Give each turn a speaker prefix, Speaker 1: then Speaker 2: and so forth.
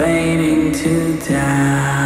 Speaker 1: fading to die.